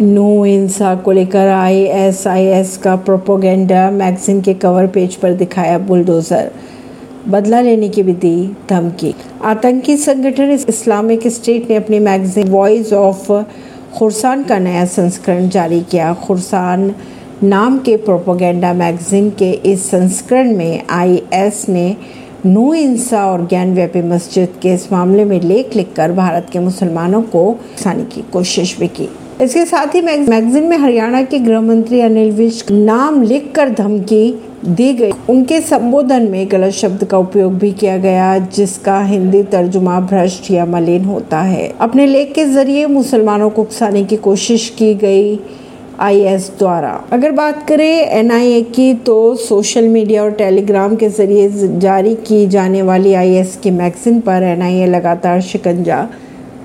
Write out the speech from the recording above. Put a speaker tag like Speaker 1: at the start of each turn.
Speaker 1: No इंसा को लेकर ISIS का प्रोपोगेंडा मैगजीन के कवर पेज पर दिखाया बुलडोजर। बदला लेने की भी दी धमकी। आतंकी संगठन इस्लामिक स्टेट ने अपनी मैगजीन वॉइस ऑफ़ खुरसान का नया संस्करण जारी किया। खुरसान नाम के प्रोपोगेंडा मैगजीन के इस संस्करण में आईएस ने नू इंसा और ज्ञान व्यापी मस्जिद के इस मामले में लेख लिखकर भारत के मुसलमानों को उकसाने की कोशिश भी की। इसके साथ ही मैगजीन में हरियाणा के गृह मंत्री अनिल विज नाम लिखकर धमकी दी गई। उनके संबोधन में गलत शब्द का उपयोग भी किया गया, जिसका हिंदी तर्जुमा भ्रष्ट या मलिन होता है। अपने लेख के ज़रिए मुसलमानों को उकसाने की कोशिश की गई आईएस द्वारा। अगर बात करें एनआईए की तो सोशल मीडिया और टेलीग्राम के ज़रिए जारी की जाने वाली आईएस की मैगजीन पर एनआईए लगातार शिकंजा